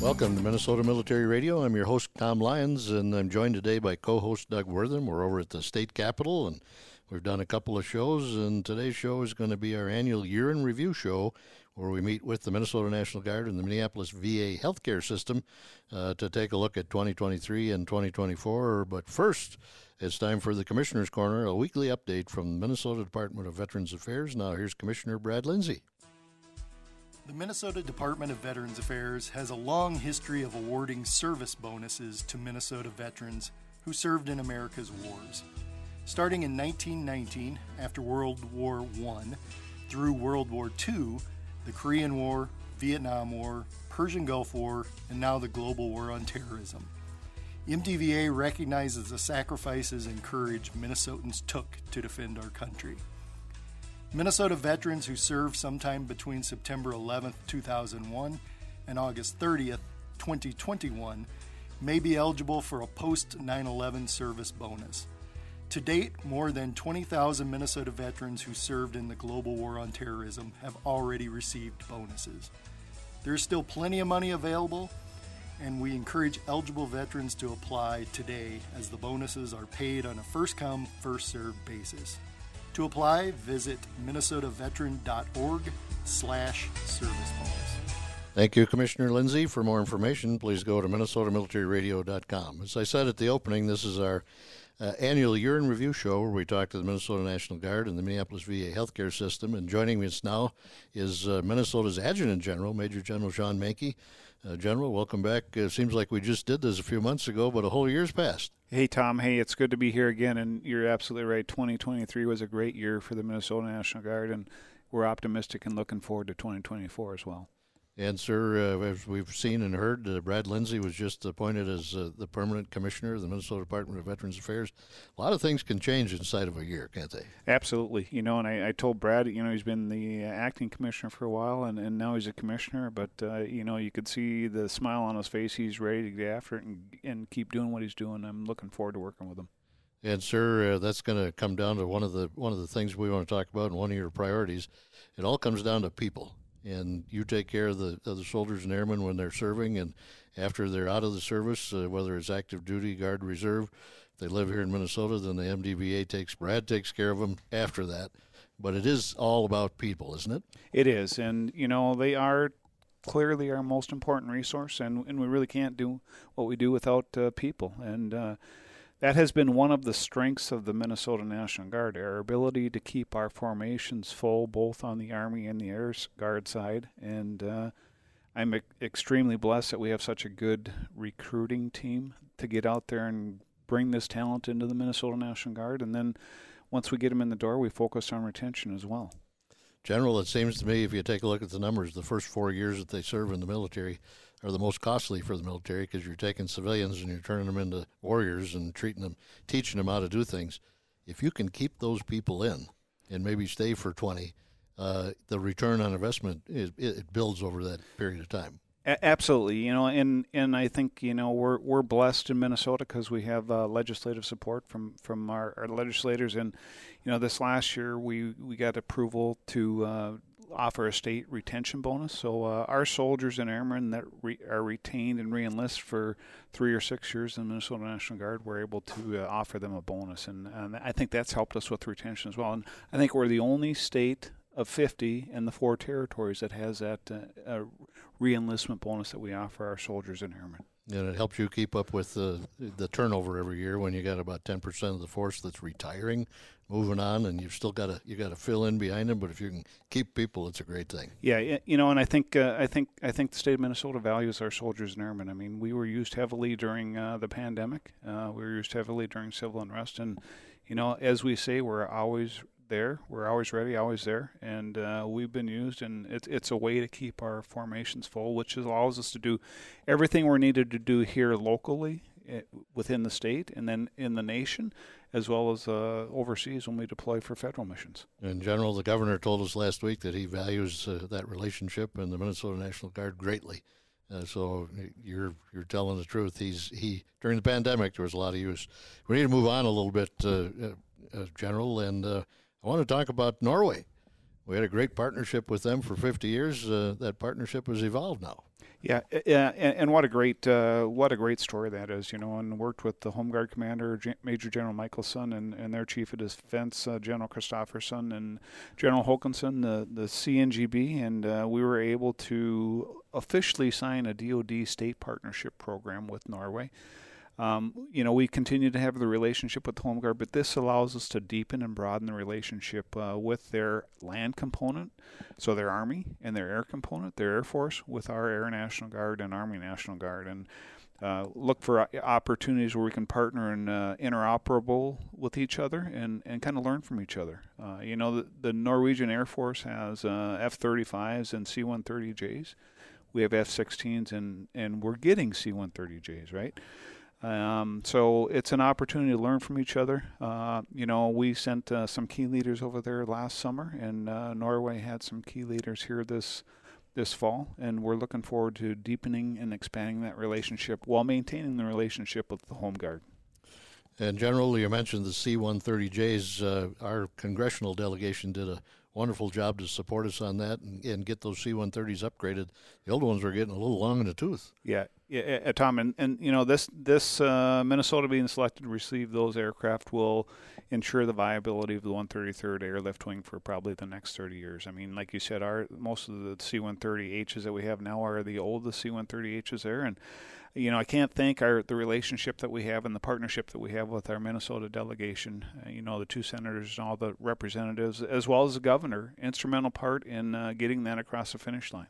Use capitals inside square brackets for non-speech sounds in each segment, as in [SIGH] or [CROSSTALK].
Welcome to Minnesota Military Radio. I'm your host, Tom Lyons, and I'm joined today by co host Doug Wortham. We're over at the state capitol, and we've done a couple of shows, and today's show is going to be our annual year in review show where we meet with the Minnesota National Guard and the Minneapolis VA healthcare system uh, to take a look at 2023 and 2024. But first, it's time for the Commissioner's Corner, a weekly update from the Minnesota Department of Veterans Affairs. Now, here's Commissioner Brad Lindsay. The Minnesota Department of Veterans Affairs has a long history of awarding service bonuses to Minnesota veterans who served in America's wars. Starting in 1919, after World War I, through World War II, the Korean War, Vietnam War, Persian Gulf War, and now the global war on terrorism. MDVA recognizes the sacrifices and courage Minnesotans took to defend our country. Minnesota veterans who served sometime between September 11, 2001 and August 30, 2021 may be eligible for a post 9 11 service bonus. To date, more than 20,000 Minnesota veterans who served in the global war on terrorism have already received bonuses. There is still plenty of money available, and we encourage eligible veterans to apply today as the bonuses are paid on a first come, first served basis. To apply, visit minnesotaveteran.org slash service bonus. Thank you, Commissioner Lindsay. For more information, please go to minnesotamilitaryradio.com. As I said at the opening, this is our uh, annual year in review show where we talk to the Minnesota National Guard and the Minneapolis VA healthcare system. And joining us now is uh, Minnesota's Adjutant General, Major General Shawn Manke. Uh, General, welcome back. It uh, seems like we just did this a few months ago, but a whole year's passed. Hey, Tom. Hey, it's good to be here again. And you're absolutely right. 2023 was a great year for the Minnesota National Guard, and we're optimistic and looking forward to 2024 as well. And, sir, uh, as we've seen and heard, uh, Brad Lindsay was just appointed as uh, the permanent commissioner of the Minnesota Department of Veterans Affairs. A lot of things can change inside of a year, can't they? Absolutely. You know, and I, I told Brad, you know, he's been the uh, acting commissioner for a while, and, and now he's a commissioner. But, uh, you know, you could see the smile on his face. He's ready to get after it and, and keep doing what he's doing. I'm looking forward to working with him. And sir, uh, that's going to come down to one of the one of the things we want to talk about, and one of your priorities. It all comes down to people and you take care of the, of the soldiers and airmen when they're serving and after they're out of the service, uh, whether it's active duty, guard, reserve. If they live here in Minnesota, then the MDVA takes Brad takes care of them after that. But it is all about people, isn't it? It is, and you know they are clearly our most important resource, and and we really can't do what we do without uh, people. And uh, that has been one of the strengths of the Minnesota National Guard, our ability to keep our formations full, both on the Army and the Air Guard side. And uh, I'm e- extremely blessed that we have such a good recruiting team to get out there and bring this talent into the Minnesota National Guard. And then once we get them in the door, we focus on retention as well. General, it seems to me, if you take a look at the numbers, the first four years that they serve in the military, are the most costly for the military because you're taking civilians and you're turning them into warriors and treating them, teaching them how to do things. If you can keep those people in and maybe stay for 20, uh, the return on investment is, it builds over that period of time. Absolutely, you know, and and I think you know we're we're blessed in Minnesota because we have uh, legislative support from from our, our, legislators, and you know this last year we we got approval to uh, offer a state retention bonus. So uh, our soldiers and airmen that re- are retained and reenlist for three or six years in the Minnesota National Guard, we're able to uh, offer them a bonus, and, and I think that's helped us with retention as well. And I think we're the only state of 50 in the four territories that has that uh, reenlistment bonus that we offer our soldiers and airmen and it helps you keep up with the the turnover every year when you got about 10% of the force that's retiring moving on and you've still got to you got to fill in behind them. But if you can keep people it's a great thing. Yeah you know and i think uh, i think i think the state of minnesota values our soldiers and airmen. I mean we were used heavily during uh, the pandemic. Uh, we were used heavily during civil unrest. And you know as we say we're always there. We're always ready, always there, and uh, we've been used, and it's it's a way to keep our formations full, which allows us to do everything we're needed to do here locally eh, within the state, and then in the nation, as well as uh, overseas when we deploy for federal missions. In general, the governor told us last week that he values uh, that relationship and the Minnesota National Guard greatly. Uh, so you're you're telling the truth. He's he during the pandemic there was a lot of use. We need to move on a little bit, uh, uh, General, and I want to talk about Norway. We had a great partnership with them for 50 years. Uh, that partnership has evolved now. Yeah, yeah, and, and what a great uh, what a great story that is, you know. And worked with the Home Guard commander, Major General Michelson, and, and their chief of defense, uh, General Kristoffersen, and General Hokanson, the the CNGB, and uh, we were able to officially sign a DoD state partnership program with Norway. Um, you know, we continue to have the relationship with Home Guard, but this allows us to deepen and broaden the relationship uh, with their land component, so their Army, and their air component, their Air Force, with our Air National Guard and Army National Guard. And uh, look for opportunities where we can partner and uh, interoperable with each other and, and kind of learn from each other. Uh, you know, the, the, Norwegian Air Force has uh, F 35s and C 130Js. We have F 16s and, and we're getting C 130Js, right? Um, so it's an opportunity to learn from each other. Uh, you know, we sent uh, some key leaders over there last summer, and uh, Norway had some key leaders here this this fall, and we're looking forward to deepening and expanding that relationship while maintaining the relationship with the Home Guard. And General, you mentioned the C-130Js. Uh, our congressional delegation did a wonderful job to support us on that and, and get those C-130s upgraded. The old ones were getting a little long in the tooth. Yeah, yeah, Tom, and, and you know this this uh, Minnesota being selected to receive those aircraft will ensure the viability of the 133rd Airlift Wing for probably the next 30 years. I mean, like you said, our most of the C-130Hs that we have now are the oldest C-130Hs there, and you know, I can't thank our the relationship that we have and the partnership that we have with our Minnesota delegation. Uh, you know, the two senators and all the representatives, as well as the governor, instrumental part in uh, getting that across the finish line.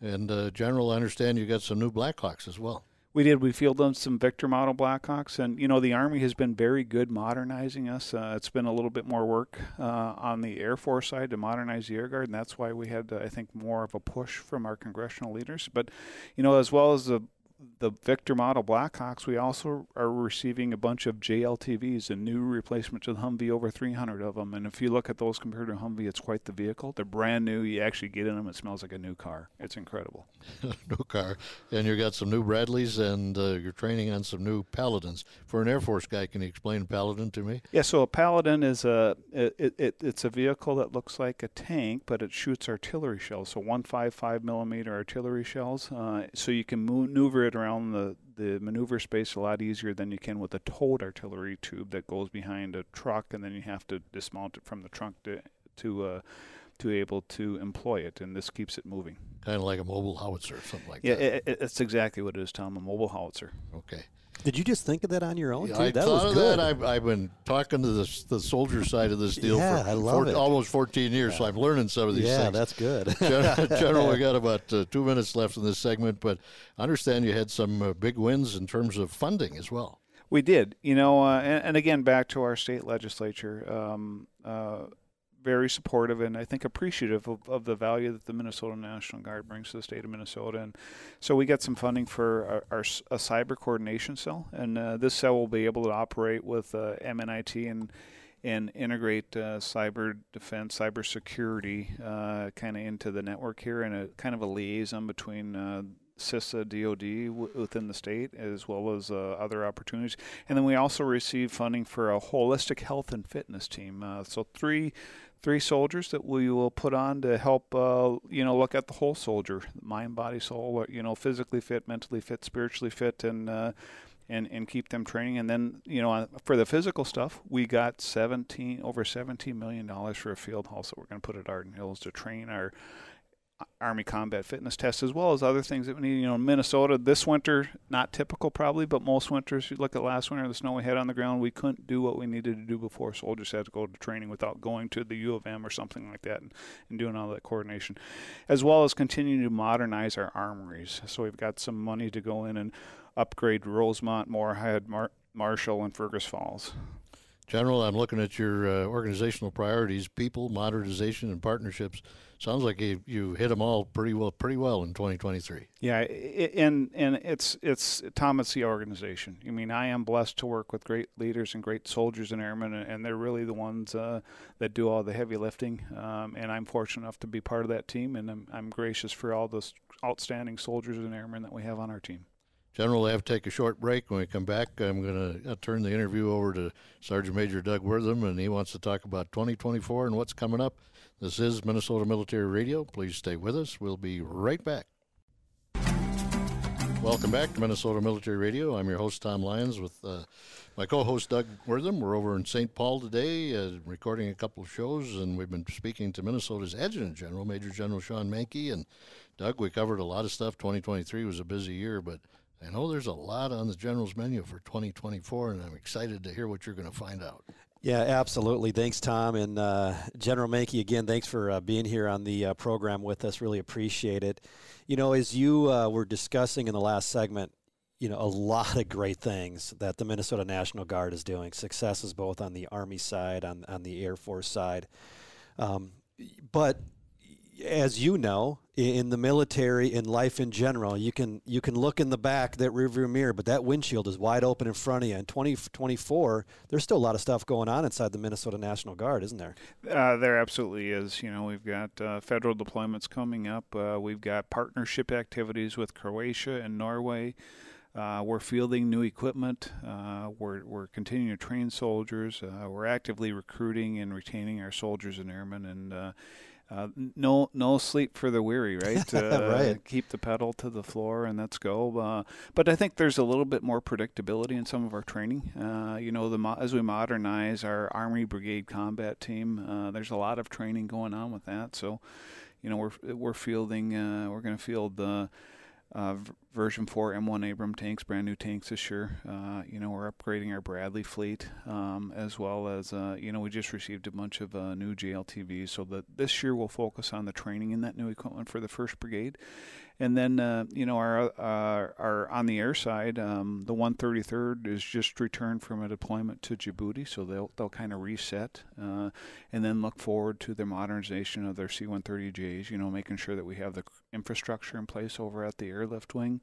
And uh, General, I understand you got some new Blackhawks as well. We did. We fielded some Victor model Blackhawks, and you know the Army has been very good modernizing us. Uh, it's been a little bit more work uh, on the Air Force side to modernize the Air Guard, and that's why we had, uh, I think, more of a push from our congressional leaders. But you know, as well as the the Victor model Blackhawks, we also are receiving a bunch of JLTVs, a new replacement to the Humvee, over 300 of them. And if you look at those compared to Humvee, it's quite the vehicle. They're brand new. You actually get in them, it smells like a new car. It's incredible. [LAUGHS] new car. And you've got some new Bradleys, and uh, you're training on some new Paladins. For an Air Force guy, can you explain Paladin to me? Yeah, so a Paladin is a it, it, it's a vehicle that looks like a tank, but it shoots artillery shells. So 155 millimeter artillery shells. Uh, so you can maneuver it around the, the maneuver space a lot easier than you can with a towed artillery tube that goes behind a truck, and then you have to dismount it from the trunk to to uh, to able to employ it, and this keeps it moving. Kind of like a mobile howitzer, or something like yeah, that. Yeah, it, it's exactly what it is, Tom. A mobile howitzer. Okay. Did you just think of that on your own? Yeah, too? I that thought was of good. that. I've, I've been talking to the, the soldier side of this deal yeah, for I love four, it. almost 14 years, yeah. so I'm learning some of these things. yeah, things. that's good. [LAUGHS] [LAUGHS] General, we got about uh, two minutes left in this segment, but I understand you had some uh, big wins in terms of funding as well. We did, you know, uh, and, and, again, back to our state legislature. Um, uh, very supportive and I think appreciative of, of, the value that the Minnesota National Guard brings to the state of Minnesota. And so we get some funding for our, our a cyber coordination cell, and uh, this cell will be able to operate with uh, MNIT and and integrate uh, cyber defense, cyber security, uh, kind of into the network here, and a kind of a liaison between uh, CISA DoD w- within the state, as well as uh, other opportunities. And then we also received funding for a holistic health and fitness team. Uh, so three three soldiers that we will put on to help uh, you know look at the whole soldier mind body soul you know physically fit mentally fit spiritually fit and uh, and and keep them training. And then you know for the physical stuff we got 17 over 17 million dollars for a field house that we're going to put at Arden Hills to train our Army combat fitness test, as well as other things that we need. You know, Minnesota this winter, not typical probably, but most winters, you look at last winter, the snow we had on the ground, we couldn't do what we needed to do before. Soldiers had to go to training without going to the U of M or something like that and, and doing all that coordination, as well as continuing to modernize our armories. So we've got some money to go in and upgrade Rosemount, Moorhead, Mar- Marshall, and Fergus Falls. General, I'm looking at your uh, organizational priorities: people, modernization, and partnerships. Sounds like you, you hit them all pretty well, pretty well in 2023. Yeah, and and it's it's Tom. It's the organization. I mean, I am blessed to work with great leaders and great soldiers and airmen, and they're really the ones uh, that do all the heavy lifting. Um, and I'm fortunate enough to be part of that team, and I'm, I'm gracious for all those outstanding soldiers and airmen that we have on our team. General, I have to take a short break. When we come back, I'm going to turn the interview over to Sergeant Major Doug Wortham, and he wants to talk about 2024 and what's coming up. This is Minnesota Military Radio. Please stay with us. We'll be right back. Welcome back to Minnesota Military Radio. I'm your host, Tom Lyons, with uh, my co host, Doug Wortham. We're over in St. Paul today uh, recording a couple of shows, and we've been speaking to Minnesota's Adjutant General, Major General Shawn Manke. And Doug, we covered a lot of stuff. 2023 was a busy year, but I know there's a lot on the General's menu for 2024, and I'm excited to hear what you're going to find out. Yeah, absolutely. Thanks, Tom. And uh, General Manke, again, thanks for uh, being here on the uh, program with us. Really appreciate it. You know, as you uh, were discussing in the last segment, you know, a lot of great things that the Minnesota National Guard is doing. Successes both on the Army side, on, on the Air Force side. Um, but as you know, in the military, in life in general, you can you can look in the back that rearview mirror, but that windshield is wide open in front of you. In 2024, there's still a lot of stuff going on inside the Minnesota National Guard, isn't there? Uh, there absolutely is. You know, we've got uh, federal deployments coming up. Uh, we've got partnership activities with Croatia and Norway. Uh, we're fielding new equipment. Uh, we're, we're continuing to train soldiers. Uh, we're actively recruiting and retaining our soldiers and airmen. And uh, no no sleep for the weary, right? [LAUGHS] Uh, right. Keep the pedal to the floor and let's go. Uh, but I think there's a little bit more predictability in some of our training. Uh, you know, the as we modernize our Army Brigade Combat Team, uh, there's a lot of training going on with that. So, you know, we're we're fielding, uh, we're going to field the uh, version 4 M1 Abram tanks, brand new tanks this year. Uh, you know, we're upgrading our Bradley fleet um, as well as, uh, you know, we just received a bunch of uh, new JLTVs. So that this year we'll focus on the training in that new equipment for the 1st Brigade. And then, uh, you know, our, uh, our on the air side, um, the 133rd is just returned from a deployment to Djibouti, so they'll they'll kind of reset and then look forward to the modernization of their C-130Js. You know, making sure that we have the infrastructure in place over at the airlift wing.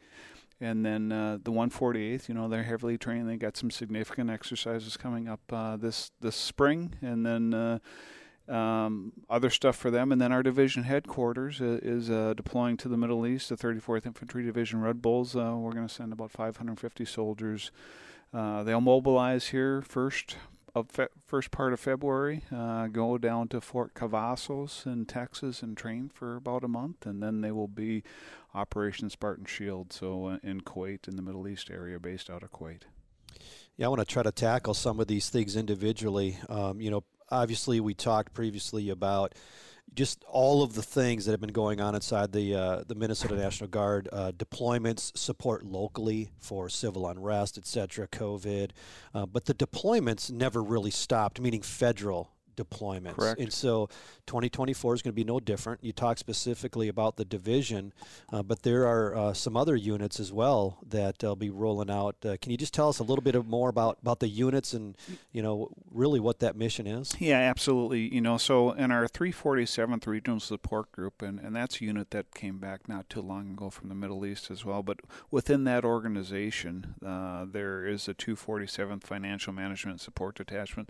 And then uh, the 148th, you know, they're heavily trained. They got some significant exercises coming up uh, this this spring, and then uh, um, other stuff for them. And then our division headquarters uh, is uh, deploying to the Middle East, the 34th Infantry Division Red Bulls. We're going to send about 550 soldiers. they'll mobilize here first of fe- first part of February, uh, go down to Fort Cavazos in Texas and train for about a month, and then they will be Operation Spartan Shield, so uh, in Kuwait, in the Middle East area, based out of Kuwait. Yeah, I want to try to tackle some of these things individually. Um, you know, obviously, we talked previously about just all of the things that have been going on inside the uh, the Minnesota National Guard uh, deployments, support locally for civil unrest, etc., COVID, uh, but the deployments never really stopped. Meaning federal deployments. Correct. And so 2024 is going to be no different. You talk specifically about the division, uh, but there are uh, some other units as well that will be rolling out. Uh, can you just tell us a little bit more about, about the units and, you know, really what that mission is? Yeah, absolutely. You know, so in our 347th Regional Support Group, and, and that's a unit that came back not too long ago from the Middle East as well, but within that organization, uh, there is a 247th Financial Management Support Detachment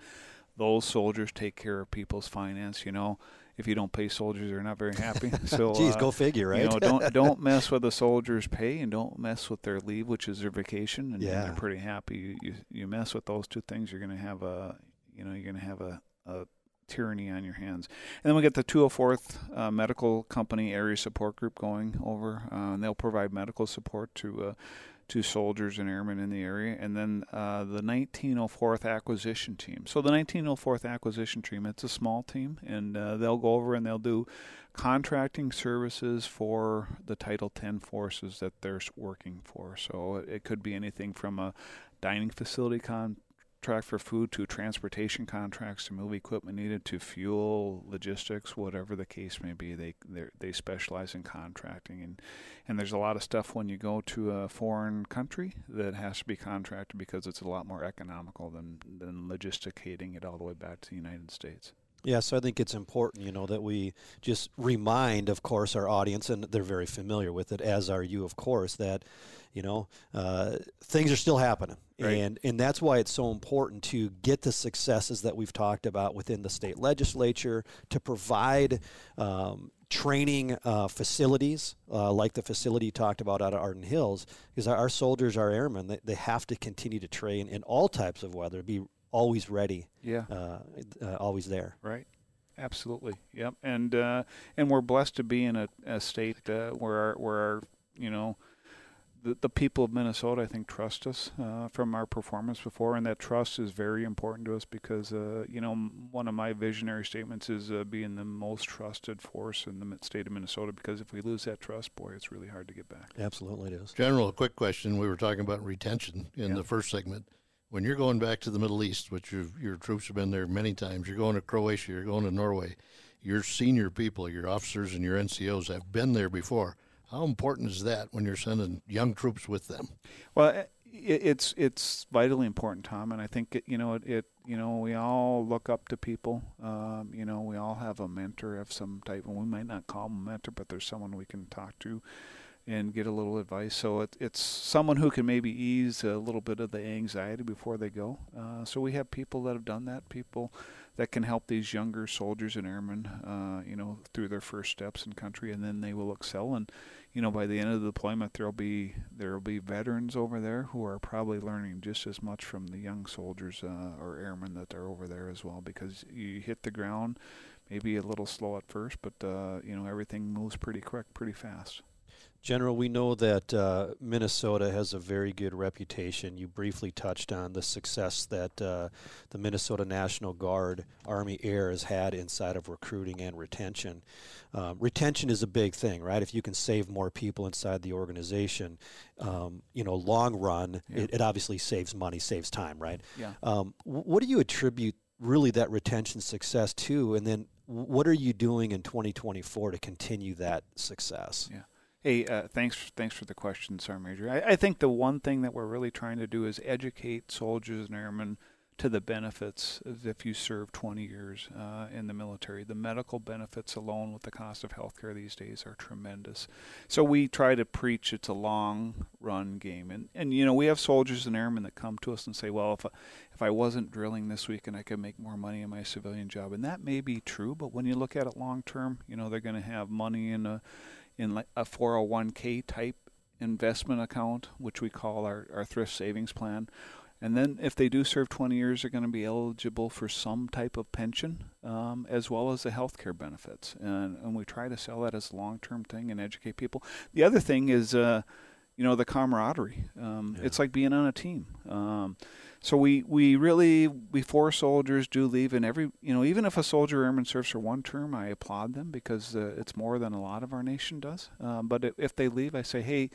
those soldiers take care of people's finance. You know, if you don't pay soldiers, they're not very happy. [LAUGHS] So, geez, uh, go figure, right? You know, don't [LAUGHS] don't mess with the soldiers' pay and don't mess with their leave, which is their vacation, and, yeah. they're pretty happy. You, you you mess with those two things, you're going to have a you know you're going to have a, a tyranny on your hands. And then we get the 204th uh, Medical Company Area Support Group going over, uh, and they'll provide medical support to uh, to soldiers and airmen in the area, and then uh, the 1904th Acquisition Team. So the 1904th Acquisition Team, it's a small team, and uh, they'll go over and they'll do contracting services for the Title 10 forces that they're working for. So it could be anything from a dining facility con- contract for food to transportation contracts to move equipment needed to fuel logistics whatever the case may be. They they specialize in contracting. And and there's a lot of stuff when you go to a foreign country that has to be contracted because it's a lot more economical than than logisticating it all the way back to the United States yeah, so I think it's important, you know, that we just remind, of course, our audience, and they're very familiar with it, as are you, of course, that, you know, uh, things are still happening, right. and and that's why it's so important to get the successes that we've talked about within the state legislature to provide. Um, training uh, facilities uh, like the facility you talked about out of Arden Hills, because our, our soldiers, our airmen, they, they have to continue to train in all types of weather, be always ready. Yeah. Uh, uh, always there. Right. Absolutely. Yep. And uh, and we're blessed to be in a, a state uh, where our, where our, you know the, the people of Minnesota, I think, trust us uh, from our performance before, and that trust is very important to us because, uh, you know, one of my visionary statements is uh, being the most trusted force in the state of Minnesota. Because if we lose that trust, boy, it's really hard to get back. Absolutely, it is. General, a quick question. We were talking about retention in Yeah. the first segment. When you're going back to the Middle East, which you your troops have been there many times, you're going to Croatia, you're going to Norway. Your senior people, your officers and your NCOs have been there before. How important is that when you're sending young troops with them? Well, it's it's vitally important, Tom, and I think it, you know it, it. You know, we all look up to people. Um, you know, we all have a mentor of some type, and we might not call them a mentor, but there's someone we can talk to and get a little advice. So it, it's someone who can maybe ease a little bit of the anxiety before they go. Uh, so we have people that have done that. People that can help these younger soldiers and airmen, uh, you know, through their first steps in country, and then they will excel. And you know, by the end of the deployment, there'll be there'll be veterans over there who are probably learning just as much from the young soldiers uh, or airmen that are over there as well. Because you hit the ground, maybe a little slow at first, but uh, you know, everything moves pretty quick, pretty fast. General, we know that uh, Minnesota has a very good reputation. You briefly touched on the success that uh, the Minnesota National Guard Army Air has had inside of recruiting and retention. Um, retention is a big thing, right? If you can save more people inside the organization, um, you know, long run, Yeah. it, it obviously saves money, saves time, right? Yeah. Um, what do you attribute really that retention success to? And then what are you doing in 2024 to continue that success? Yeah. Hey, uh, thanks thanks for the question, Sergeant Major. I, I think the one thing that we're really trying to do is educate soldiers and airmen to the benefits if you serve 20 years uh, in the military. The medical benefits alone with the cost of healthcare these days are tremendous. So we try to preach it's a long run game. And, and you know, we have soldiers and airmen that come to us and say, well, if I, if I wasn't drilling this weekend, I could make more money in my civilian job. And that may be true, but when you look at it long term, you know, they're going to have money in a in like a 401k type investment account, which we call our, our thrift savings plan. And then if they do serve 20 years, they're going to be eligible for some type of pension um, as well as the health care benefits. And, and we try to sell that as a long term thing and educate people. The other thing is, uh, you know, the camaraderie. Um, Yeah. It's like being on a team. Um, so we, we really before soldiers do leave, and every you know even if a soldier airman serves for one term, I applaud them because uh, it's more than a lot of our nation does. Um, but if, they leave, I say, hey,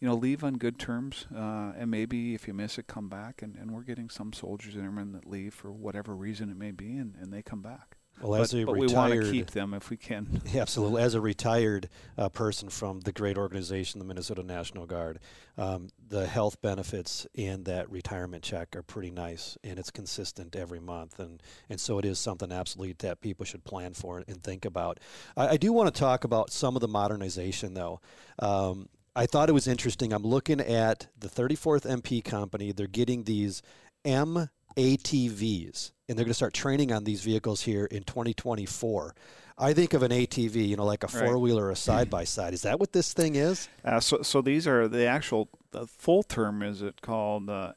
you know, leave on good terms, uh, and maybe if you miss it, come back. And, and we're getting some soldiers and airmen that leave for whatever reason it may be, and, and they come back. Well, But, as a but we want retired, to keep them if we can. [LAUGHS] Yeah, absolutely. As a retired uh, person from the great organization, the Minnesota National Guard, um, the health benefits and that retirement check are pretty nice, and it's consistent every month, and and so it is something absolutely that people should plan for and think about. I, I do want to talk about some of the modernization, though. Um, I thought it was interesting. I'm looking at the 34th MP company. They're getting these M ATVs, and they're going to start training on these vehicles here in 2024. I think of an ATV, you know, like a four wheeler or a side by side. Is that what this thing is? Uh, so, so these are the actual the full term is it called uh,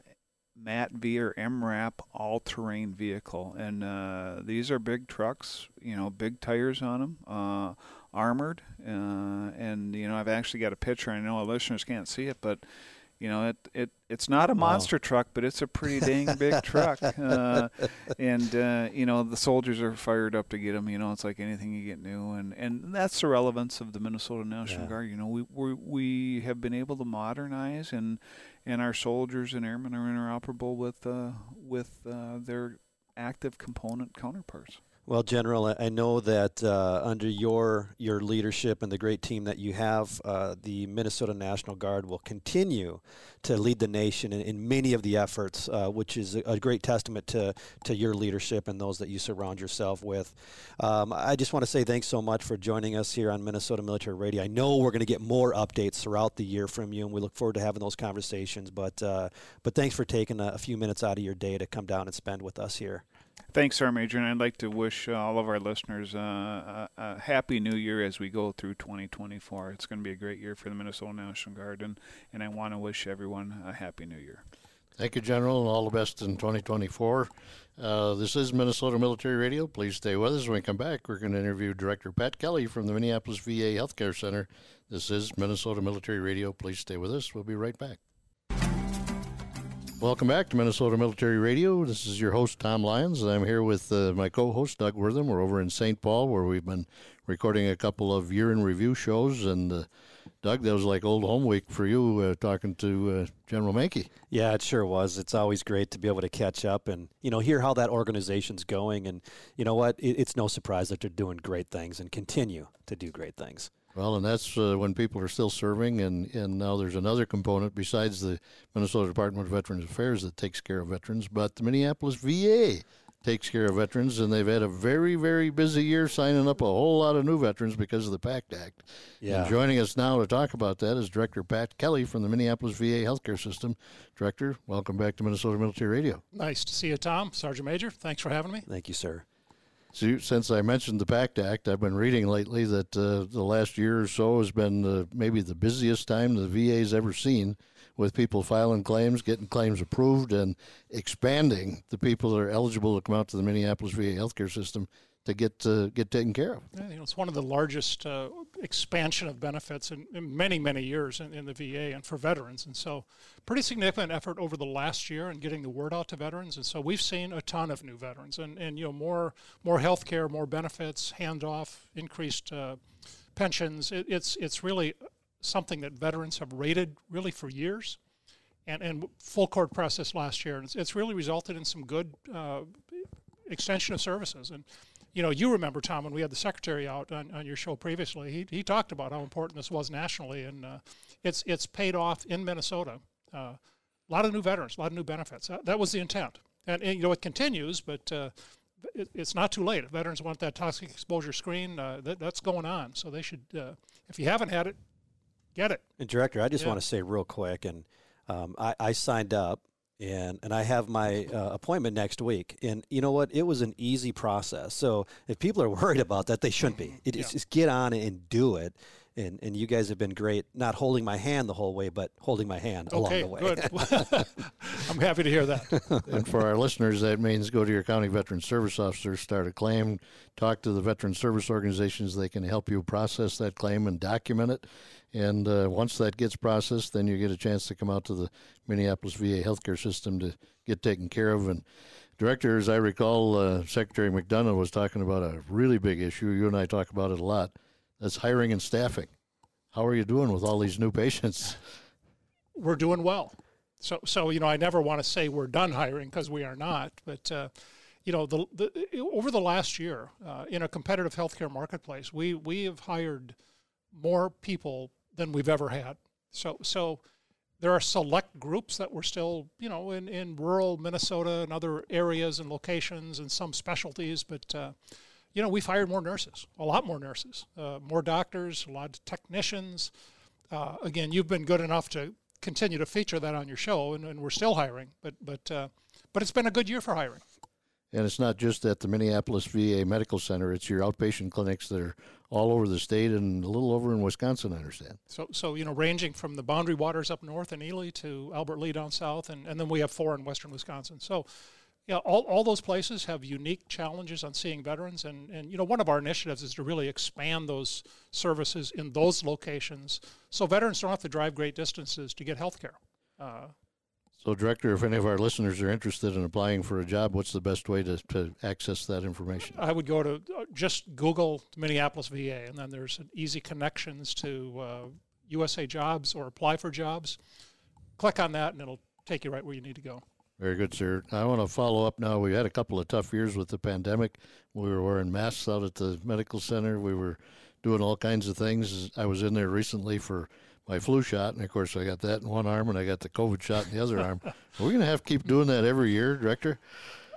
MATV or MRAP all terrain vehicle, and uh, these are big trucks, you know, big tires on them, uh, armored, uh, and you know I've actually got a picture. I know our listeners can't see it, but you know it it it's not a Wow. monster truck, but it's a pretty dang big [LAUGHS] truck, uh, and uh, you know the soldiers are fired up to get them. You know it's like anything you get new, and and that's the relevance of the Minnesota National Yeah. Guard. You know we we we have been able to modernize and and our soldiers and airmen are interoperable with uh, with uh, their active component counterparts. Well, General, I- know that uh, under your your leadership and the great team that you have, uh, the Minnesota National Guard will continue to lead the nation in, in many of the efforts, uh, which is a, a great testament to to your leadership and those that you surround yourself with. Um, I just want to say thanks so much for joining us here on Minnesota Military Radio. I know we're going to get more updates throughout the year from you, and we look forward to having those conversations. But uh, but thanks for taking a, a few minutes out of your day to come down and spend with us here. Thanks, Sergeant Major, and I'd like to wish uh, all of our listeners uh, a, a happy new year as we go through 2024. It's going to be a great year for the Minnesota National Guard, and, and I want to wish everyone a happy new year. Thank you, General, and all the best in 2024. Uh, this is Minnesota Military Radio. Please stay with us. When we come back, we're going to interview Director Pat Kelly from the Minneapolis VA Healthcare Center. This is Minnesota Military Radio. Please stay with us. We'll be right back. Welcome back to Minnesota Military Radio. This is your host, Tom Lyons, I'm here with uh, my co host, Doug Wortham. We're over in St. Paul where we've been recording a couple of year in review shows. And uh, Doug, that was like old home week for you uh, talking to uh, General Manke. Yeah, it sure was. It's always great to be able to catch up and you know hear how that organization's going. And you know what? It, it's no surprise that they're doing great things and continue to do great things. Well, and that's uh, when people are still serving, and, and now there's another component besides the Minnesota Department of Veterans Affairs that takes care of veterans, but the Minneapolis VA takes care of veterans, and they've had a very, very busy year signing up a whole lot of new veterans because of the PACT Act. Yeah. And joining us now to talk about that is Director Pat Kelly from the Minneapolis VA Healthcare System. Director, welcome back to Minnesota Military Radio. Nice to see you, Tom. Sergeant Major, thanks for having me. Thank you, sir. So, since I mentioned the PACT Act, I've been reading lately that uh, the last year or so has been uh, maybe the busiest time the VA's ever seen with people filing claims, getting claims approved, and expanding the people that are eligible to come out to the Minneapolis VA healthcare system to get uh, get taken care of. You know, it's one of the largest uh, expansion of benefits in, in many many years in, in, the VA and for veterans, and so pretty significant effort over the last year in getting the word out to veterans. And so we've seen a ton of new veterans, and, and you know more more health care, more benefits, handoff, increased uh, pensions. It, it's it's really something that veterans have rated really for years. And, and full court process last year. And it's, it's really resulted in some good uh, extension of services. And you know, you remember Tom when we had the secretary out on, on your show previously. He, he talked about how important this was nationally, and uh, it's it's paid off in Minnesota. Uh, a lot of new veterans, a lot of new benefits. That, that was the intent, and, and, you know it continues, but uh, it, it's not too late. If veterans want that toxic exposure screen, uh, that, that's going on. So they should, uh, if you haven't had it, get it. And director, I just yeah. want to say real quick, and um, I, I signed up and and I have my uh, appointment next week. And you know what? It was an easy process. So if people are [LAUGHS] worried about that, they shouldn't be. It, yeah. Just get on it and do it. And and you guys have been great, not holding my hand the whole way, but holding my hand okay, along the way. Good. [LAUGHS] [LAUGHS] I'm happy to hear that. [LAUGHS] and for our listeners, that means go to your county veteran service officer, start a claim, talk to the veteran service organizations. They can help you process that claim and document it and uh, once that gets processed, then you get a chance to come out to the Minneapolis VA healthcare system to get taken care of. And director, as I recall, uh, Secretary McDonough was talking about a really big issue. You and I talk about it a lot. That's hiring and staffing. How are you doing with all these new patients? We're doing well. So, so you know, I never want to say we're done hiring because we are not. But uh, you know, the, the, over the last year, uh, in a competitive healthcare marketplace, we we have hired more people than we've ever had. So so there are select groups that were still, you know, in, in rural Minnesota and other areas and locations and some specialties, but uh, you know, we've hired more nurses, a lot more nurses, uh, more doctors, a lot of technicians. Uh, again, you've been good enough to continue to feature that on your show, and, and we're still hiring. But but uh, but it's been a good year for hiring. And it's not just at the Minneapolis VA Medical Center; it's your outpatient clinics that are all over the state and a little over in Wisconsin, I understand. So, so you know, ranging from the Boundary Waters up north in Ely to Albert Lea down south, and, and then we have four in western Wisconsin. So, yeah, all, all those places have unique challenges on seeing veterans, and, and you know, one of our initiatives is to really expand those services in those locations, so veterans don't have to drive great distances to get health care. Uh, so, Director, if any of our listeners are interested in applying for a job, what's the best way to, to access that information? I would go to uh, just Google Minneapolis VA, and then there's easy connections to uh, USA Jobs or apply for jobs. Click on that, and it'll take you right where you need to go. Very good, sir. I want to follow up now. We had a couple of tough years with the pandemic. We were wearing masks out at the medical center. We were doing all kinds of things. I was in there recently for my flu shot, and of course I got that in one arm, and I got the COVID shot in the other arm. [LAUGHS] Are we going to have to keep doing that every year, Director?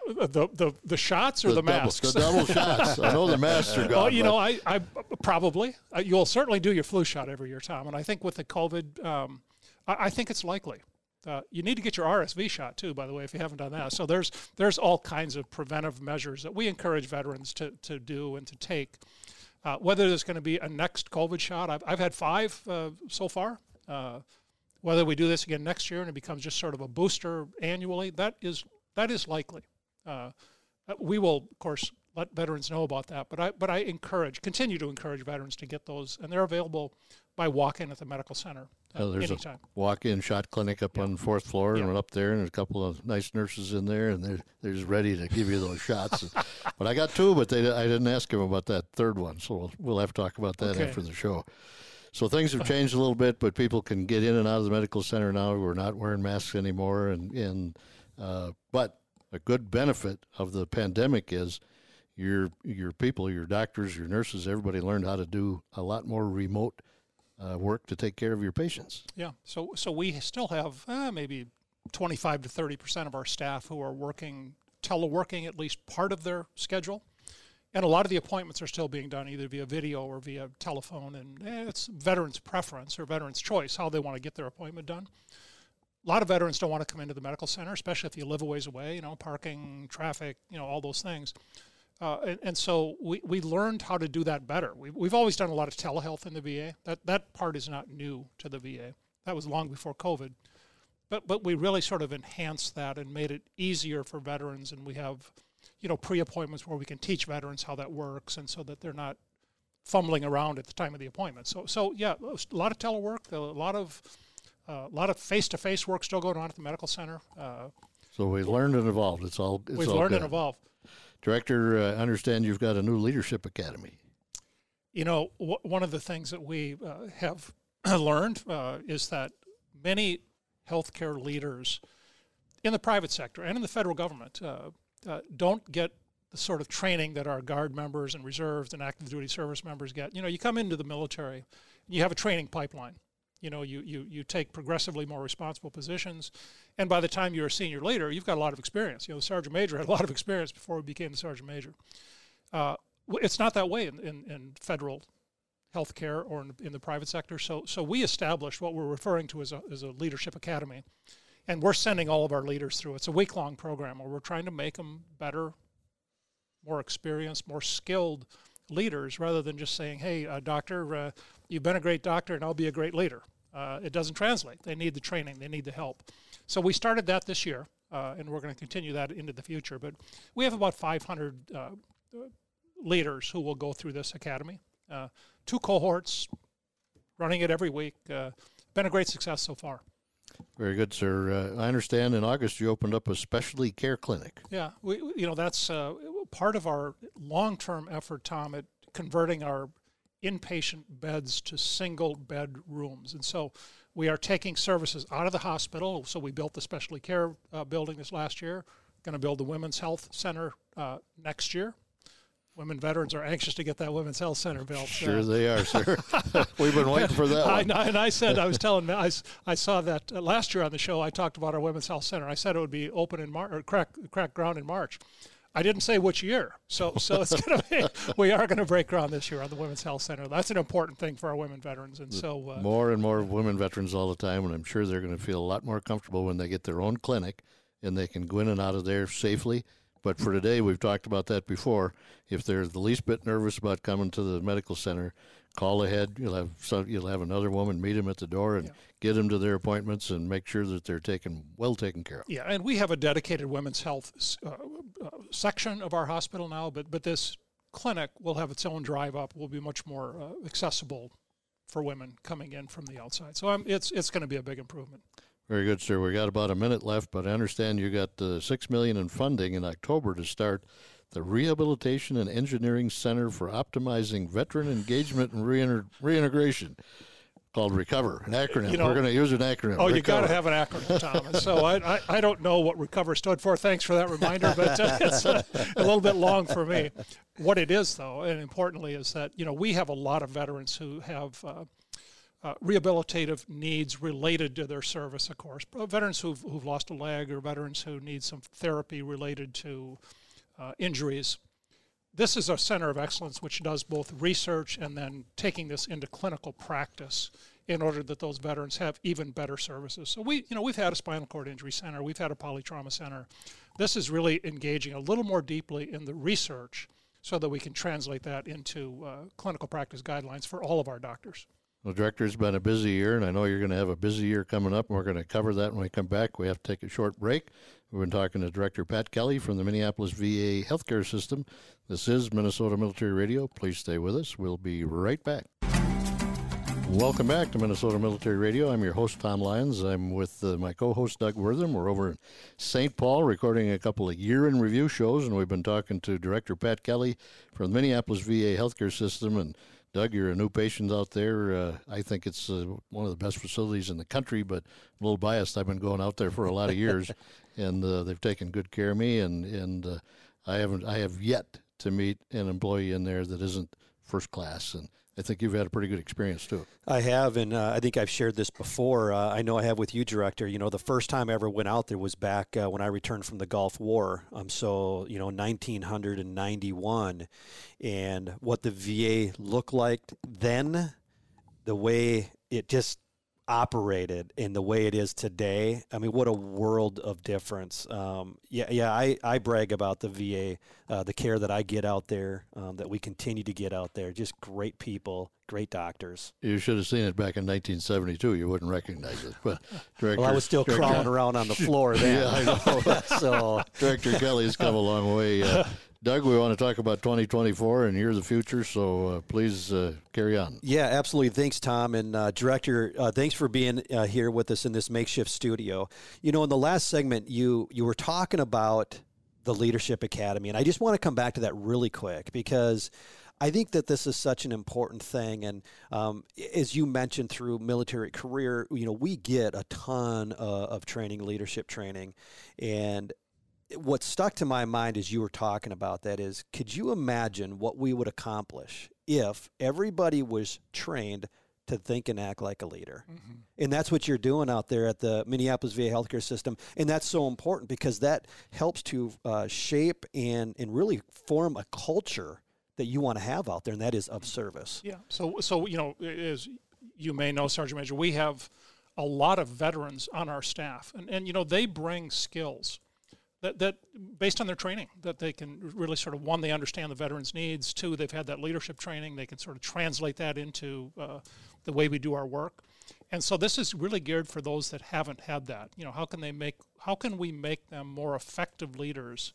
The, the the shots or the, the masks? the double [LAUGHS] shots. I know the masks are gone. Well, you know, I, I probably uh, you'll certainly do your flu shot every year, Tom. And I think with the COVID, um, I, I, think it's likely. Uh, you need to get your RSV shot too, by the way, if you haven't done that. So there's there's all kinds of preventive measures that we encourage veterans to to do and to take. Uh, whether there's going to be a next COVID shot, I've, I've had five uh, so far. Uh, Whether we do this again next year and it becomes just sort of a booster annually, that is that is likely. Uh, we will, of course, let veterans know about that. But I but I encourage, continue to encourage veterans to get those, and they're available by walk-in at the medical center uh, there's anytime. a walk-in shot clinic up on the fourth floor, Yeah. and we're up there, and there's a couple of nice nurses in there, and they're they're just ready to give you those shots. [LAUGHS] but I got two, but they I didn't ask them about that third one, so we'll, we'll have to talk about that Okay. after the show. So things have changed a little bit, but people can get in and out of the medical center now. We're not wearing masks anymore, and and uh, but a good benefit of the pandemic is your your people, your doctors, your nurses, everybody learned how to do a lot more remote uh, work to take care of your patients. Yeah. So so we still have uh, maybe 25 to 30 percent of our staff who are working teleworking at least part of their schedule, and a lot of the appointments are still being done either via video or via telephone, and eh, it's veterans' preference or veterans' choice how they want to get their appointment done. A lot of veterans don't want to come into the medical center, especially if you live a ways away. You know, parking, traffic, you know, all those things. Uh, and, and so we, we learned how to do that better. We, we've always done a lot of telehealth in the VA. That, that part is not new to the VA. That was long before COVID. But, but we really sort of enhanced that and made it easier for veterans. And we have, you know, pre-appointments where we can teach veterans how that works and so that they're not fumbling around at the time of the appointment. So, so yeah, a lot of telework, a lot of, uh, a lot of face-to-face work still going on at the medical center. Uh, So we learned and evolved. It's all it's we've all learned good. and evolved. Director, uh, I understand you've got a new leadership academy. You know, w- one of the things that we uh, have [CLEARS THROAT] learned uh, is that many healthcare leaders in the private sector and in the federal government uh, uh, don't get the sort of training that our guard members and reserves and active duty service members get. You know, you come into the military, you have a training pipeline. You know, you, you, you take progressively more responsible positions, and by the time you're a senior leader, you've got a lot of experience. You know, the sergeant major had a lot of experience before he became the sergeant major. Uh, it's not that way in, in, in federal healthcare or in, in the private sector. So, so we established what we're referring to as a, as a leadership academy, and we're sending all of our leaders through. It's a week long program where we're trying to make them better, more experienced, more skilled leaders rather than just saying, hey, uh, doctor, uh, you've been a great doctor and I'll be a great leader. Uh, it doesn't translate. They need the training, they need the help. So we started that this year, uh, and we're going to continue that into the future. But we have about 500 uh, leaders who will go through this academy. Uh, two cohorts, running it every week. Uh, been a great success so far. Very good, sir. Uh, I understand in August you opened up a specialty care clinic. Yeah, we, we- you know that's uh, part of our long-term effort, Tom, at converting our inpatient beds to single bed rooms, and so we are taking services out of the hospital. So we built the specialty care uh, building this last year. Going to build the women's health center uh, next year. Women veterans are anxious to get that women's health center built. Sure they are, sir. [LAUGHS] We've been waiting for that I, and I said, I was [LAUGHS] telling, I saw that uh, last year on the show. I talked about our women's health center. I said it would be open in March or crack crack ground in March. I didn't say which year, so so it's gonna be. [LAUGHS] We are going to break ground this year on the women's health center. That's an important thing for our women veterans, and so uh, More and more women veterans all the time, and I'm sure they're going to feel a lot more comfortable when they get their own clinic and they can go in and out of there safely. But for today, we've talked about that before. If they're the least bit nervous about coming to the medical center, call ahead. You'll have some, you'll have another woman meet them at the door and Yeah. get them to their appointments and make sure that they're taken well taken care of. Yeah, and we have a dedicated women's health uh, uh, section of our hospital now, but but this clinic will have its own drive up. Will be much more uh, accessible for women coming in from the outside. So um, it's it's going to be a big improvement. Very good, sir. We got about a minute left, but I understand you got uh, six million in funding in October to start the Rehabilitation and Engineering Center for Optimizing Veteran Engagement and Reiner- Reintegration, called Recover, an acronym. You know- We're going to use an acronym. Oh, you got to have an acronym, Tom. And so I, I, I don't know what Recover stood for. Thanks for that reminder, but uh, [LAUGHS] it's uh, a little bit long for me. What it is, though, and importantly, is that you know we have a lot of veterans who have. Uh, uh, rehabilitative needs related to their service, of course. Veterans who've, who've lost a leg or veterans who need some therapy related to uh, injuries. This is a center of excellence which does both research and then taking this into clinical practice in order that those veterans have even better services. So we, you know, we've had a spinal cord injury center, we've had a polytrauma center. This is really engaging a little more deeply in the research so that we can translate that into uh, clinical practice guidelines for all of our doctors. Well, Director, it's been a busy year, and I know you're going to have a busy year coming up, and we're going to cover that when we come back. We have to take a short break. We've been talking to Director Pat Kelly from the Minneapolis VA Healthcare System. This is Minnesota Military Radio. Please stay with us. We'll be right back. Welcome back to Minnesota Military Radio. I'm your host, Tom Lyons. I'm with uh, my co host, Doug Wortham. We're over in St. Paul recording a couple of year in review shows, and we've been talking to Director Pat Kelly from the Minneapolis VA Healthcare System. And Doug, you're a new patient out there. Uh, I think it's uh, one of the best facilities in the country, but a little biased. I've been going out there for a lot of years, [LAUGHS] and uh, they've taken good care of me. And and uh, I haven't I have yet to meet an employee in there that isn't first class. And I think you've had a pretty good experience too. I have, and uh, I think I've shared this before. Uh, I know I have with you, director. You know, the first time I ever went out there was back uh, when I returned from the Gulf War. Um, so you know, 1991, and what the VA looked like then, the way it just operated in the way it is today. I mean, what a world of difference. Um, yeah, yeah. I, I brag about the VA, uh, the care that I get out there, um, that we continue to get out there. Just great people, great doctors. You should have seen it back in 1972. You wouldn't recognize it. But [LAUGHS] Director, well, I was still Director, crawling around on the [LAUGHS] floor then. yeah, I know. [LAUGHS] so Director Kelly's come a long way. Uh, Doug, we want to talk about 2024 and years the future, so uh, please uh, carry on. Yeah, absolutely. Thanks, Tom. And uh, Director, uh, thanks for being uh, here with us in this makeshift studio. You know, in the last segment, you you were talking about the Leadership Academy, and I just want to come back to that really quick because I think that this is such an important thing. And um, as you mentioned through military career, you know, we get a ton uh, of training, leadership training, and what stuck to my mind as you were talking about that is could you imagine what we would accomplish if everybody was trained to think and act like a leader. Mm-hmm. And that's what you're doing out there at the Minneapolis VA healthcare system. And that's so important because that helps to uh, shape and, and really form a culture that you want to have out there, and that is of service. Yeah. So, so you know, as you may know, Sergeant Major, we have a lot of veterans on our staff, and, and you know, they bring skills that, that based on their training that they can really sort of one they understand the veterans needs two they've had that leadership training they can sort of translate that into uh, the way we do our work. And so this is really geared for those that haven't had that. You know how can they make how can we make them more effective leaders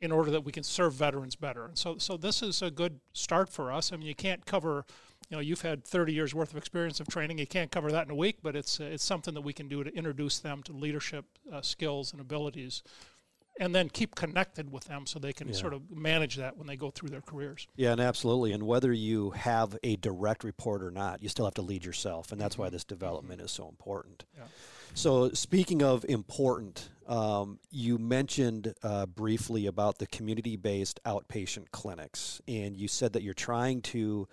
in order that we can serve veterans better? And so so this is a good start for us. I mean you can't cover you know you've had 30 years worth of experience of training you can't cover that in a week but it's uh, it's something that we can do to introduce them to leadership uh, skills and abilities and then keep connected with them so they can yeah. sort of manage that when they go through their careers. Yeah, and absolutely. And whether you have a direct report or not, you still have to lead yourself, and that's mm-hmm. why this development mm-hmm. is so important. Yeah. So, speaking of important, um, you mentioned uh, briefly about the community based outpatient clinics, and you said that you're trying to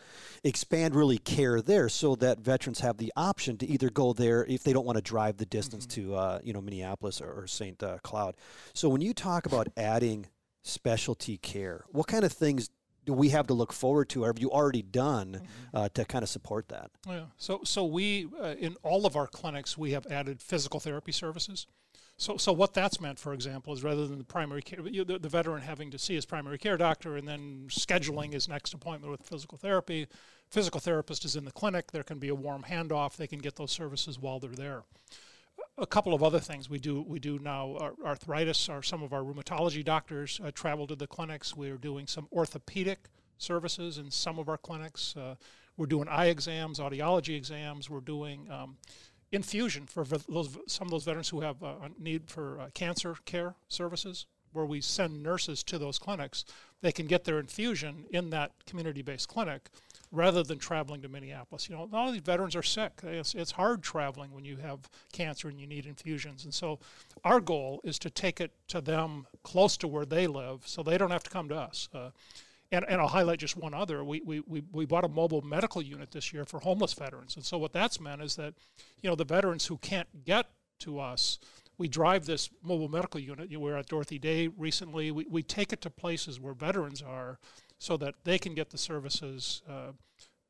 expand really care there so that veterans have the option to either go there if they don't want to drive the distance mm-hmm. to uh, you know Minneapolis or, or St. Uh, Cloud. So, when you talk about adding specialty care, what kind of things do we have to look forward to, or have you already done mm-hmm. uh, to kind of support that? Yeah. So, so we uh, in all of our clinics we have added physical therapy services. So, so what that's meant, for example, is rather than the primary care, the, the veteran having to see his primary care doctor and then scheduling his next appointment with physical therapy, physical therapist is in the clinic. There can be a warm handoff. They can get those services while they're there a couple of other things. We do we do now arthritis are some of our rheumatology doctors uh, travel to the clinics. We're doing some orthopedic services in some of our clinics. Uh, we're doing eye exams audiology exams. We're doing um, infusion for those some of those veterans who have uh, a need for uh, cancer care services where we send nurses to those clinics. They can get their infusion in that community-based clinic rather than traveling to Minneapolis. You know, a lot of these veterans are sick. It's, it's hard traveling when you have cancer and you need infusions. And so our goal is to take it to them close to where they live so they don't have to come to us. Uh, and, and I'll highlight just one other. We, we, we, we bought a mobile medical unit this year for homeless veterans. And so what that's meant is that, you know, the veterans who can't get to us, we drive this mobile medical unit. You know, we were at Dorothy Day recently. We, we take it to places where veterans are so that they can get the services uh,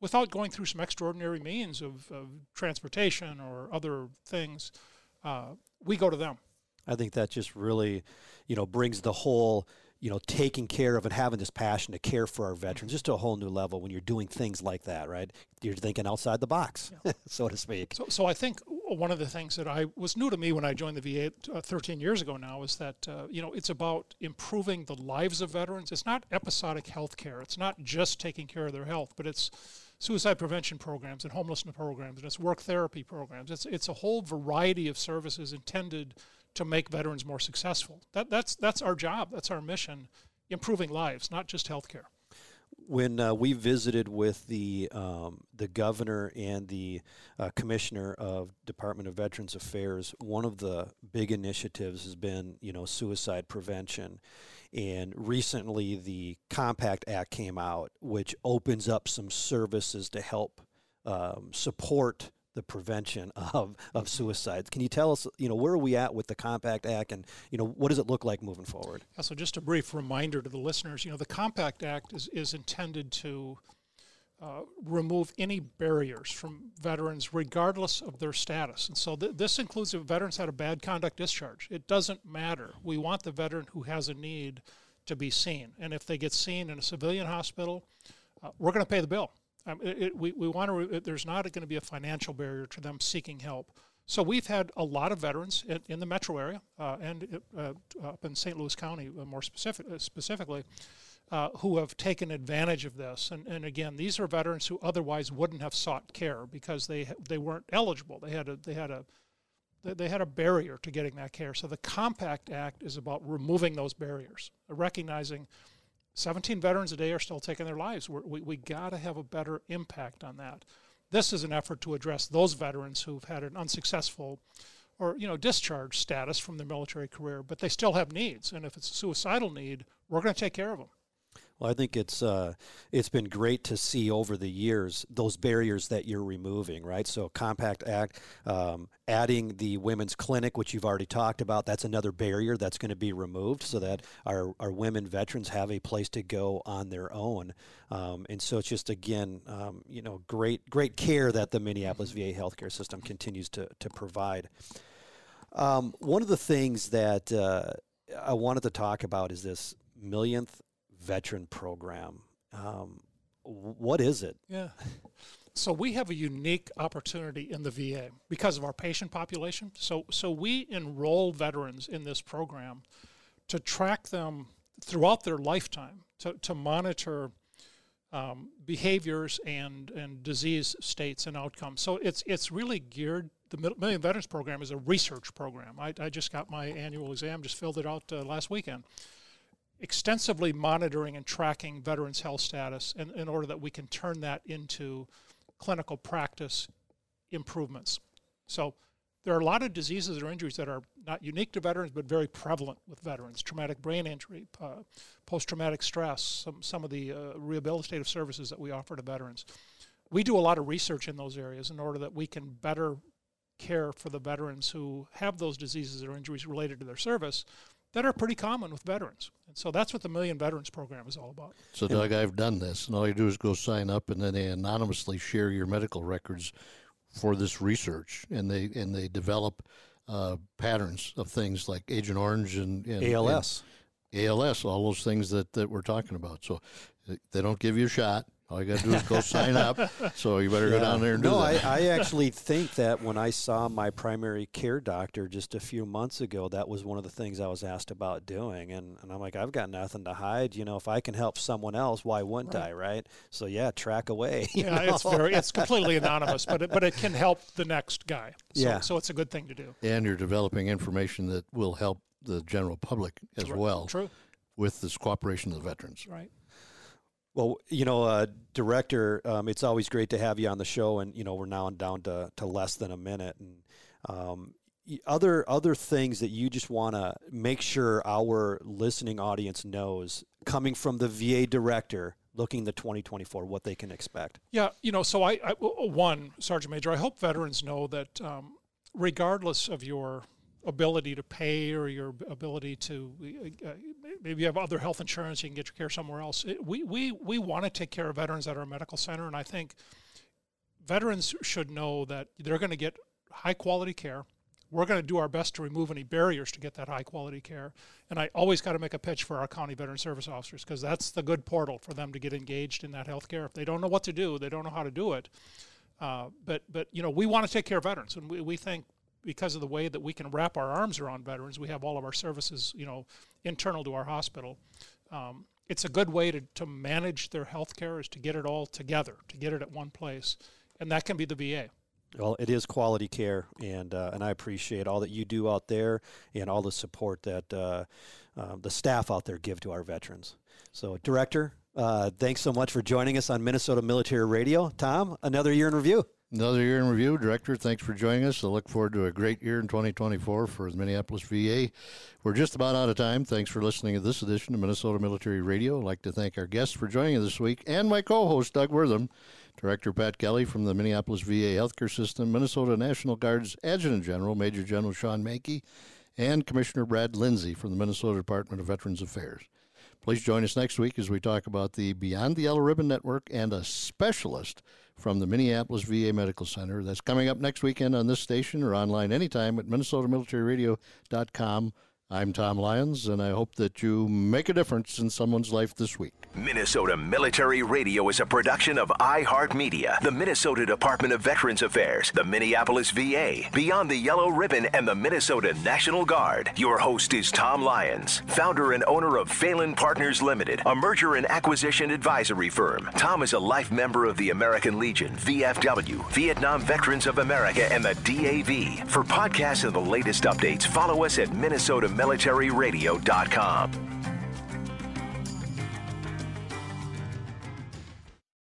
without going through some extraordinary means of, of transportation or other things. Uh, we go to them. I think that just really, you know, brings the whole you know, taking care of and having this passion to care for our veterans just to a whole new level when you're doing things like that, right? You're thinking outside the box, yeah. [LAUGHS] so to speak. So, so I think one of the things that I was new to me when I joined the VA uh, 13 years ago now is that, uh, you know, it's about improving the lives of veterans. It's not episodic health care. It's not just taking care of their health, but it's suicide prevention programs and homelessness programs and it's work therapy programs. It's, it's a whole variety of services intended to make veterans more successful. That, that's, that's our job, that's our mission, improving lives, not just health care. When uh, we visited with the um, the governor and the uh, commissioner of Department of Veterans Affairs, one of the big initiatives has been you know suicide prevention, and recently the Compact Act came out, which opens up some services to help um, support the prevention [LAUGHS] of, of suicides. Can you tell us, you know, where are we at with the Compact Act and, you know, what does it look like moving forward? Yeah, so just a brief reminder to the listeners, you know, the Compact Act is, is intended to uh, remove any barriers from veterans regardless of their status. And so th- this includes if veterans had a bad conduct discharge. It doesn't matter. We want the veteran who has a need to be seen. And if they get seen in a civilian hospital, uh, we're going to pay the bill. Um, it, it, we, we want to, there's not going to be a financial barrier to them seeking help. So we've had a lot of veterans in, in the metro area uh, and uh, up in St. Louis County, uh, more specific, uh, specifically, uh, who have taken advantage of this. And, and again, these are veterans who otherwise wouldn't have sought care because they they weren't eligible. They had a they had a they had a barrier to getting that care. So the Compact Act is about removing those barriers, recognizing 17 veterans a day are still taking their lives. We're, we we got to have a better impact on that. This is an effort to address those veterans who've had an unsuccessful or you know discharge status from their military career, but they still have needs. And if it's a suicidal need, we're going to take care of them. Well, I think it's uh, it's been great to see over the years those barriers that you're removing, right? So, Compact Act, um, adding the women's clinic, which you've already talked about, that's another barrier that's going to be removed, so that our our women veterans have a place to go on their own. Um, and so, it's just again, um, you know, great great care that the Minneapolis VA healthcare system continues to to provide. Um, one of the things that uh, I wanted to talk about is this millionth veteran program. Um, what is it? Yeah. So we have a unique opportunity in the VA because of our patient population. So so we enroll veterans in this program to track them throughout their lifetime to, to monitor um, behaviors and, and disease states and outcomes. So it's it's really geared. The Million Veterans Program is a research program. I, I just got my annual exam, just filled it out uh, last weekend extensively monitoring and tracking veterans' health status in, in order that we can turn that into clinical practice improvements. So there are a lot of diseases or injuries that are not unique to veterans but very prevalent with veterans traumatic brain injury, uh, post traumatic stress, some, some of the uh, rehabilitative services that we offer to veterans. We do a lot of research in those areas in order that we can better care for the veterans who have those diseases or injuries related to their service that are pretty common with veterans. And so that's what the Million Veterans Program is all about. So, Doug, I've done this, and all you do is go sign up, and then they anonymously share your medical records for this research, and they and they develop uh, patterns of things like Agent Orange and, and ALS. And ALS, all those things that, that we're talking about. So they don't give you a shot. All you got to do is go sign up. [LAUGHS] So you better yeah. go down there and no, do that. No, I, I actually think that when I saw my primary care doctor just a few months ago, that was one of the things I was asked about doing. And, and I'm like, I've got nothing to hide. You know, if I can help someone else, why wouldn't right. I, right? So yeah, track away. [LAUGHS] Yeah, know? it's very, it's [LAUGHS] completely anonymous, but it, but it can help the next guy. So, yeah. So it's a good thing to do. And you're developing information that will help the general public as True. well. True. With this cooperation of the veterans. Right. Well, you know, uh, director, um, it's always great to have you on the show, and you know, we're now down to, to less than a minute, and um, other other things that you just want to make sure our listening audience knows, coming from the VA director, looking the 2024, what they can expect. Yeah, you know, so I, I one Sergeant Major, I hope veterans know that um, regardless of your ability to pay or your ability to uh, maybe you have other health insurance you can get your care somewhere else it, we, we, we want to take care of veterans at our medical center and i think veterans should know that they're going to get high quality care we're going to do our best to remove any barriers to get that high quality care. And I always got to make a pitch for our county veteran service officers because that's the good portal for them to get engaged in that health care. If they don't know what to do, they don't know how to do it. Uh, but but you know we want to take care of veterans, and we, we think because of the way that we can wrap our arms around veterans, we have all of our services you know internal to our hospital. Um, it's a good way to, to manage their health care is to get it all together, to get it at one place, and that can be the VA. Well, it is quality care, and uh, and I appreciate all that you do out there and all the support that uh, uh, the staff out there give to our veterans. So, Director, uh, thanks so much for joining us on Minnesota Military Radio. Tom, another year in review. Another year in review. Director, thanks for joining us. I look forward to a great year in 2024 for the Minneapolis VA. We're just about out of time. Thanks for listening to this edition of Minnesota Military Radio. I'd like to thank our guests for joining us this week and my co host, Doug Wortham. Director Pat Kelly from the Minneapolis VA Healthcare System, Minnesota National Guard's Adjutant General, Major General Shawn Manke, and Commissioner Brad Lindsay from the Minnesota Department of Veterans Affairs. Please join us next week as we talk about the Beyond the Yellow Ribbon Network and a specialist from the Minneapolis VA Medical Center. That's coming up next weekend on this station or online anytime at minnesotamilitaryradio.com I'm Tom Lyons, and I hope that you make a difference in someone's life this week. Minnesota Military Radio is a production of iHeartMedia, the Minnesota Department of Veterans Affairs, the Minneapolis VA, Beyond the Yellow Ribbon, and the Minnesota National Guard. Your host is Tom Lyons, founder and owner of Phelan Partners Limited, a merger and acquisition advisory firm. Tom is a life member of the American Legion, VFW, Vietnam Veterans of America, and the DAV. For podcasts and the latest updates, follow us at Minnesota militaryradio.com.